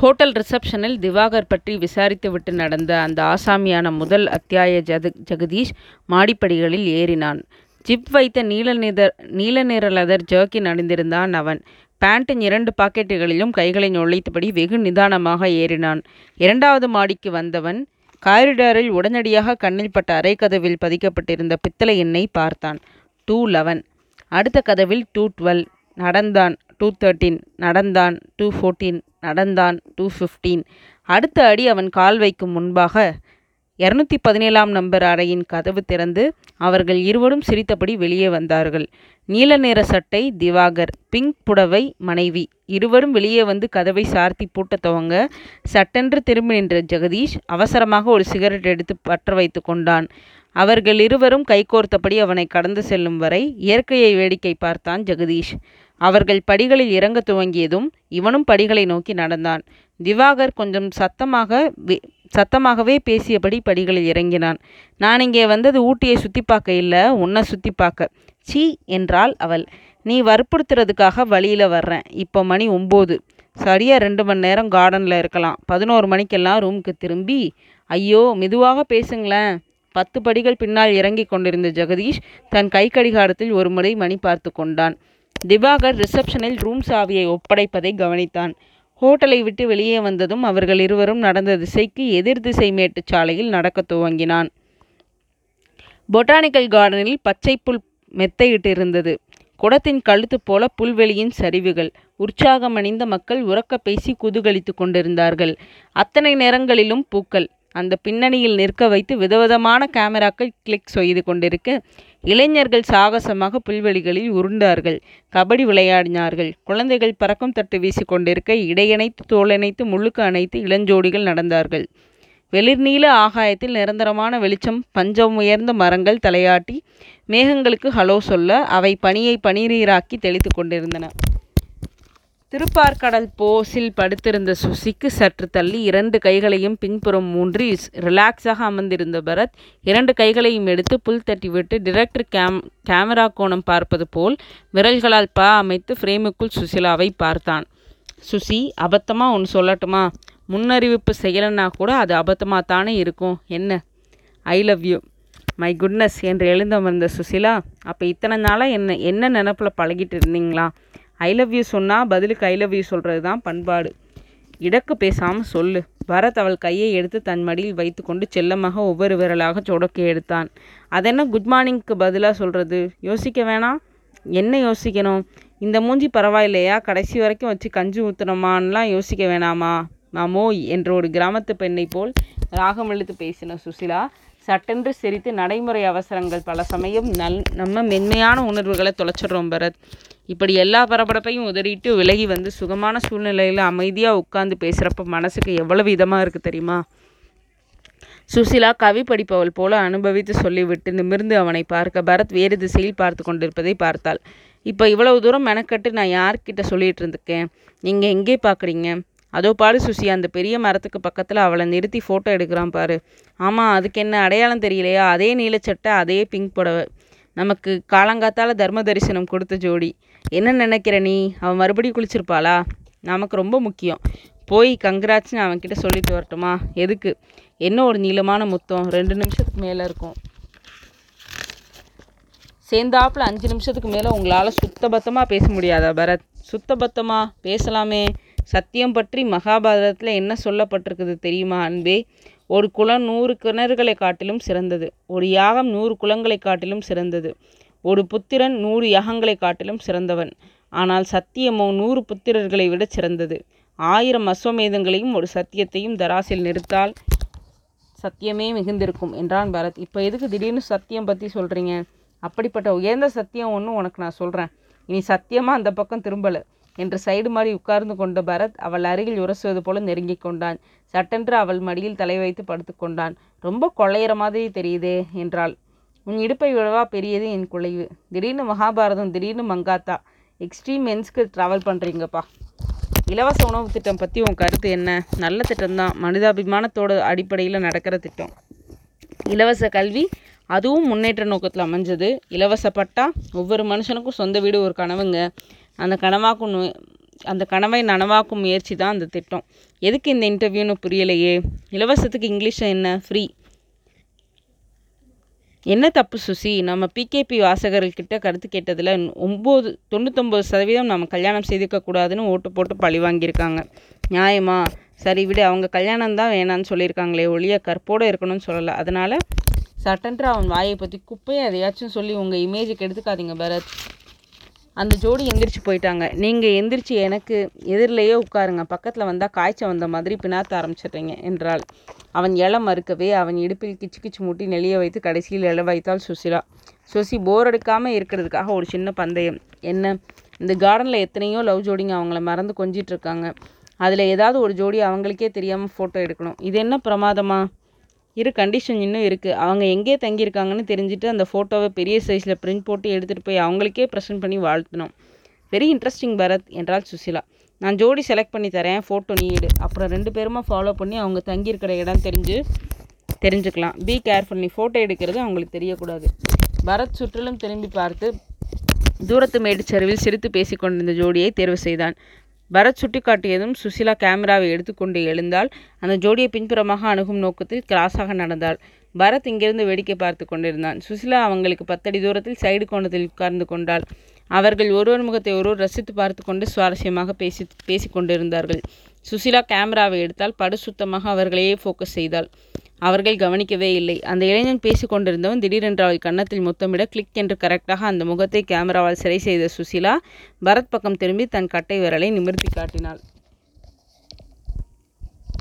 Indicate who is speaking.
Speaker 1: Hotel ரிசப்ஷனில் திவாகர் பற்றி விசாரித்துவிட்டு நடந்த அந்த ஆசாமியான முதல் அத்தியாய ஜது ஜெகதீஷ் மாடிப்படிகளில் ஏறினான். ஜிப் வைத்த நீல நிற நீல நிற லெதர் ஜர்க்கின் அணிந்திருந்தான் அவன். பேண்டின் இரண்டு பாக்கெட்டுகளிலும் கைகளை நுழைத்தபடி வெகு நிதானமாக ஏறினான். இரண்டாவது மாடிக்கு வந்தவன் காரிடாரில் உடனடியாக கண்ணில் பட்ட அரைக்கதவில் பதிக்கப்பட்டிருந்த பித்தளை எண்ணை பார்த்தான். Two eleven. அடுத்த கதவில் டூ டுவெல். நடந்தான். Two thirteen. நடந்தான். டூ ஃபோர்டீன் நடந்தான். டூ ஃபிஃப்டீன் அடுத்த அடி அவன் கால் வைக்கும் முன்பாக இரநூத்தி பதினேழாம் நம்பர் அறையின் கதவு திறந்து அவர்கள் இருவரும் சிரித்தபடி வெளியே வந்தார்கள். நீல நிற சட்டை திவாகர். பிங்க் புடவை மனைவி. இருவரும் வெளியே வந்து கதவை சார்த்தி பூட்டத் துவங்க சட்டென்று திரும்பி நின்ற ஜெகதீஷ் அவசரமாக ஒரு சிகரெட் எடுத்து பற்ற வைத்துக் கொண்டான். அவர்களிருவரும் கைகோர்த்தபடி அவனை கடந்து செல்லும் வரை இயற்கையை வேடிக்கை பார்த்தான் ஜெகதீஷ். அவர்கள் படிகளில் இறங்க துவங்கியதும் இவனும் படிகளை நோக்கி நடந்தான். திவாகர் கொஞ்சம் சத்தமாக சத்தமாகவே பேசியபடி படிகளில் இறங்கினான். நான் இங்கே வந்தது ஊட்டியை சுற்றி பார்க்க இல்லை உன்னை சுற்றி பார்க்க. சீ என்றாள் அவள். நீ வற்புறுத்துறதுக்காக வழியில் வர்றேன். இப்போ மணி ஒம்போது. சரியாக ரெண்டு மணி நேரம் கார்டனில் இருக்கலாம். பதினோரு மணிக்கெல்லாம் ரூமுக்கு திரும்பி ஐயோ மெதுவாக பேசுங்களேன். பத்து படிகள் பின்னால் இறங்கிக் கொண்டிருந்த ஜெகதீஷ் தன் கை கடிகாரத்தில் ஒரு முறை மணி பார்த்து கொண்டான். திவாகர் ரிசப்ஷனில் ரூம் சாவியை ஒப்படைப்பதை கவனித்தான். ஹோட்டலை விட்டு வெளியே வந்ததும் அவர்கள் இருவரும் நடந்த திசைக்கு எதிர் திசை மேட்டுச் சாலையில் நடக்கத் துவங்கினான். பொட்டானிக்கல் கார்டனில் பச்சை புல் மெத்தையிட்டிருந்தது. குடத்தின் கழுத்து போல புல்வெளியின் சரிவுகள். உற்சாகமணிந்த மக்கள் உறக்க பேசி குதூகலித்துக் கொண்டிருந்தார்கள். அத்தனை நேரங்களிலும் பூக்கள். அந்த பின்னணியில் நிற்க வைத்து விதவிதமான கேமராக்கள் கிளிக் செய்து கொண்டிருக்க இளைஞர்கள் சாகசமாக புல்வெளிகளில் உருண்டார்கள். கபடி விளையாடினார்கள். குழந்தைகள் பறக்கும் தட்டு வீசிக்கொண்டிருக்க இடையணைத்து தோளணைத்து முள்ளுக்கு அணைத்து இளஞ்சோடிகள் நடந்தார்கள். வெளிர்நீல ஆகாயத்தில் நிரந்தரமான வெளிச்சம் பஞ்சம் உயர்ந்த மரங்கள் தலையாட்டி மேகங்களுக்கு ஹலோ சொல்ல அவை பனியை பனிநீராக்கித் தெளித்துக் கொண்டிருந்தன. திருப்பார்கடல் போஸில் படுத்திருந்த சுசிக்கு சற்று தள்ளி இரண்டு கைகளையும் பின்புறம் ஊன்றி ரிலாக்ஸாக அமர்ந்திருந்த பரத் இரண்டு கைகளையும் எடுத்து புல் தட்டிவிட்டு டிரெக்டர் கேமரா கோணம் பார்ப்பது போல் விரல்களால் பா அமைத்து ஃப்ரேமுக்குள் சுசிலாவை பார்த்தான். சுசி அபத்தமாக ஒன்று சொல்லட்டுமா? முன்னறிவிப்பு செய்யலைன்னா கூட அது அபத்தமாக தானே இருக்கும். என்ன? I love you. My goodness என்று எழுந்தமர்ந்த சுசிலா அப்போ இத்தனை நாளாக என்ன என்ன நினப்பில் பழகிட்டு இருந்தீங்களா? ஐ லவ் யூ சொன்னால் பதிலுக்கு ஐ லவ் யூ சொல்கிறது தான் பண்பாடு. இடக்கு பேசாமல் சொல்லு. பரத் அவள் கையை எடுத்து தன் மடியில் வைத்துக்கொண்டு செல்லமாக ஒவ்வொரு விரலாக சொடக்கி எடுத்தான். அதென்ன குட் மார்னிங்க்கு பதிலாக சொல்கிறது யோசிக்க வேணாம்? என்ன யோசிக்கணும்? இந்த மூஞ்சி பரவாயில்லையா கடைசி வரைக்கும் வச்சு கஞ்சி ஊற்றுனோமான்லாம் யோசிக்க வேணாமா? மாமோய் என்ற ஒரு கிராமத்து பெண்ணைப் போல் ராகம் எழுத்து பேசின சுசிலா சட்டென்று சிரித்து நடைமுறை அவசரங்கள் பல சமயம் நல் நம்ம மென்மையான உணர்வுகளை தொலைச்சிடுறோம் பரத். இப்படி எல்லா பரபரப்பையும் உதறிட்டு விலகி வந்து சுகமான சூழ்நிலையில் அமைதியாக உட்காந்து பேசுகிறப்ப மனசுக்கு எவ்வளோ விதமாக இருக்குது தெரியுமா? சுசிலா கவி படிப்பவள் போல அனுபவித்து சொல்லிவிட்டு நிமிர்ந்து அவனை பார்க்க பரத் வேறு திசையில் பார்த்து கொண்டிருப்பதை பார்த்தாள். இப்போ இவ்வளவு தூரம் மெனக்கட்டு நான் யார்கிட்ட சொல்லிட்டு இருந்துக்கேன் நீங்கள் எங்கே பார்க்குறீங்க அதோ பாரு சுசி அந்த பெரிய மரத்துக்கு பக்கத்தில் அவளை நிறுத்தி ஃபோட்டோ எடுக்கிறான் பாரு. ஆமாம் அதுக்கு என்ன அடையாளம் தெரியலையா? அதே நீலச்சட்டை அதே பிங்க் புடவை. நமக்கு காலங்காத்தால் தர்ம தரிசனம் கொடுத்த ஜோடி. என்ன நினைக்கிற நீ? அவன் மறுபடியும் குளிச்சிருப்பாளா? நமக்கு ரொம்ப முக்கியம். போய் கங்கிராட்ஸ்னு அவன்கிட்ட சொல்லிட்டு வரட்டுமா? எதுக்கு? என்ன ஒரு நீளமான முத்தம். ரெண்டு நிமிஷத்துக்கு மேலே இருக்கும். சேர்ந்தாப்புல அஞ்சு நிமிஷத்துக்கு மேலே உங்களால் சுத்தபத்தமாக பேச முடியாதா பரத்? சுத்தபத்தமாக பேசலாமே. சத்தியம் பற்றி மகாபாரதத்தில் என்ன சொல்லப்பட்டிருக்குது தெரியுமா அன்பே? ஒரு குலம் நூறு கிணறுகளை காட்டிலும் சிறந்தது. ஒரு யாகம் நூறு குளங்களை காட்டிலும் சிறந்தது. ஒரு புத்திரன் நூறு யாகங்களை காட்டிலும் சிறந்தவன். ஆனால் சத்தியமோ நூறு புத்திரர்களை விடச் சிறந்தது. ஆயிரம் அஸ்வமேதங்களையும் ஒரு சத்தியத்தையும் தராசில் நிறுத்தால் சத்தியமே மிகுந்திருக்கும் என்றான் பரத். இப்போ எதுக்கு திடீர்னு சத்தியம் பற்றி சொல்கிறீங்க அப்படிப்பட்ட உயர்ந்த சத்தியம் ஒன்று உனக்கு நான் சொல்கிறேன் இனி சத்தியமாக அந்த பக்கம் திரும்பல. என்று சைடு மாறி உட்கார்ந்து கொண்ட பரத் அவள் அருகில் உரசுவது போல நெருங்கி கொண்டான். சட்டென்று அவள் மடியில் தலை வைத்து படுத்துக்கொண்டான் ரொம்ப கொழையற மாதிரி தெரியுதே என்றாள். உன் இடுப்பை விழவா பெரியது என் குலைவு. திடீர்னு மகாபாரதம் திடீர்னு மங்காத்தா. எக்ஸ்ட்ரீம் மென்ஸ்க்கு ட்ராவல் பண்ணுறீங்கப்பா இலவச உணவுத் திட்டம் பற்றி உன் கருத்து என்ன? நல்ல திட்டம்தான். மனிதாபிமானத்தோட அடிப்படையில் நடக்கிற திட்டம். இலவச கல்வி அதுவும் முன்னேற்ற நோக்கத்தில் அமைஞ்சது. இலவச பட்டா ஒவ்வொரு மனுஷனுக்கும் சொந்த வீடு ஒரு கனவுங்க. அந்த கனவாக்கும் அந்த கனவை நனவாக்கும் முயற்சி தான் அந்த திட்டம். எதுக்கு இந்த இன்டர்வியூன்னு புரியலையே? இலவசத்துக்கு இங்கிலீஷ் என்ன? ஃப்ரீ என்ன தப்பு சுசி? நம்ம பிகேபி வாசகர்கள்கிட்ட கருத்து கேட்டதில் ஒம்பது தொண்ணூத்தொம்பது சதவீதம் நம்ம கல்யாணம் செய்துக்கக்கூடாதுன்னு ஓட்டு போட்டு பழி வாங்கியிருக்காங்க. நியாயமா? சரி விடு அவங்க கல்யாணம் தான் வேணான்னு சொல்லியிருக்காங்களே ஒளிய கற்போடு இருக்கணும்னு சொல்லலை. அதனால் சட்டன்ற அவன் வாயை பற்றி குப்பையை எதையாச்சும் சொல்லி உங்கள் இமேஜுக்கு எடுத்துக்காதீங்க பரத். அந்த ஜோடி எந்திரிச்சு போயிட்டாங்க. நீங்கள் எந்திரிச்சு எனக்கு எதிரிலேயே உட்காருங்க. பக்கத்தில் வந்தால் காய்ச்சல் வந்த மாதிரி பினாத்த ஆரம்பிச்சிடுறீங்க என்றாள். அவன் இலை மறுக்கவே அவன் இடுப்பில் கிச்சு கிச்சு மூட்டி நெளிய வைத்து கடைசியில் இலை வைத்தாள் சுசிலா. சுசி போர் அடிக்காமல் இருக்கிறதுக்காக ஒரு சின்ன பந்தயம். என்ன? இந்த கார்டனில் எத்தனையோ லவ் ஜோடிங்க அவங்கள மறந்து கொஞ்சிட்டு இருக்காங்க. அதில் ஏதாவது ஒரு ஜோடி அவங்களுக்கே தெரியாமல் ஃபோட்டோ எடுக்கணும். இது என்ன பிரமாதமா? இரு கண்டிஷன் இன்னும் இருக்குது அவங்க எங்கே தங்கியிருக்காங்கன்னு தெரிஞ்சுட்டு அந்த ஃபோட்டோவை பெரிய சைஸில் பிரிண்ட் போட்டு எடுத்துகிட்டு போய் அவங்களுக்கே ப்ரெசென்ட் பண்ணி வாழ்த்தினோம் வெரி இன்ட்ரெஸ்டிங் பரத் என்றாள் சுசிலா. நான் ஜோடி செலக்ட் பண்ணி தரேன் ஃபோட்டோ நீ எடு. அப்புறம் ரெண்டு பேருமா ஃபாலோ பண்ணி அவங்க தங்கியிருக்கிற இடம் தெரிஞ்சு தெரிஞ்சுக்கலாம். பி கேர்ஃபுல் நீ ஃபோட்டோ எடுக்கிறது அவங்களுக்கு தெரியக்கூடாது. பரத் சுற்றிலும் திரும்பி பார்த்து தூரத்து மேட்டுச்சரிவில் சிரித்து பேசிக்கொண்டிருந்த ஜோடியை தேர்வு செய்தான். பரத் சுட்டிக்காட்டியதும் சுசிலா கேமராவை எடுத்துக்கொண்டு எழுந்தால் அந்த ஜோடியை பின்புறமாக அணுகும் நோக்கத்தில் கிராஸாக நடந்தாள். பரத் இங்கிருந்து வேடிக்கை பார்த்து கொண்டிருந்தான். சுசிலா அவங்களுக்கு பத்தடி தூரத்தில் சைடு கோணத்தில் உட்கார்ந்து கொண்டாள். அவர்கள் ஒருவர் முகத்தை ஒருவர் ரசித்து பார்த்து கொண்டு சுவாரஸ்யமாக பேசி பேசிக் கொண்டிருந்தார்கள். சுசிலா கேமராவை எடுத்தால் படு சுத்தமாக அவர்களையே ஃபோக்கஸ் செய்தாள். அவர்கள் கவனிக்கவே இல்லை. அந்த இளைஞன் பேசிக்கொண்டிருந்தவன் திடீரென்று அவள் கன்னத்தில் முத்தமிட கிளிக் என்று கரெக்டாக அந்த முகத்தை கேமராவால் சிறை செய்த சுசிலா பரத் பக்கம் திரும்பி தன் கட்டை விரலை நிமிர்த்தி காட்டினாள்.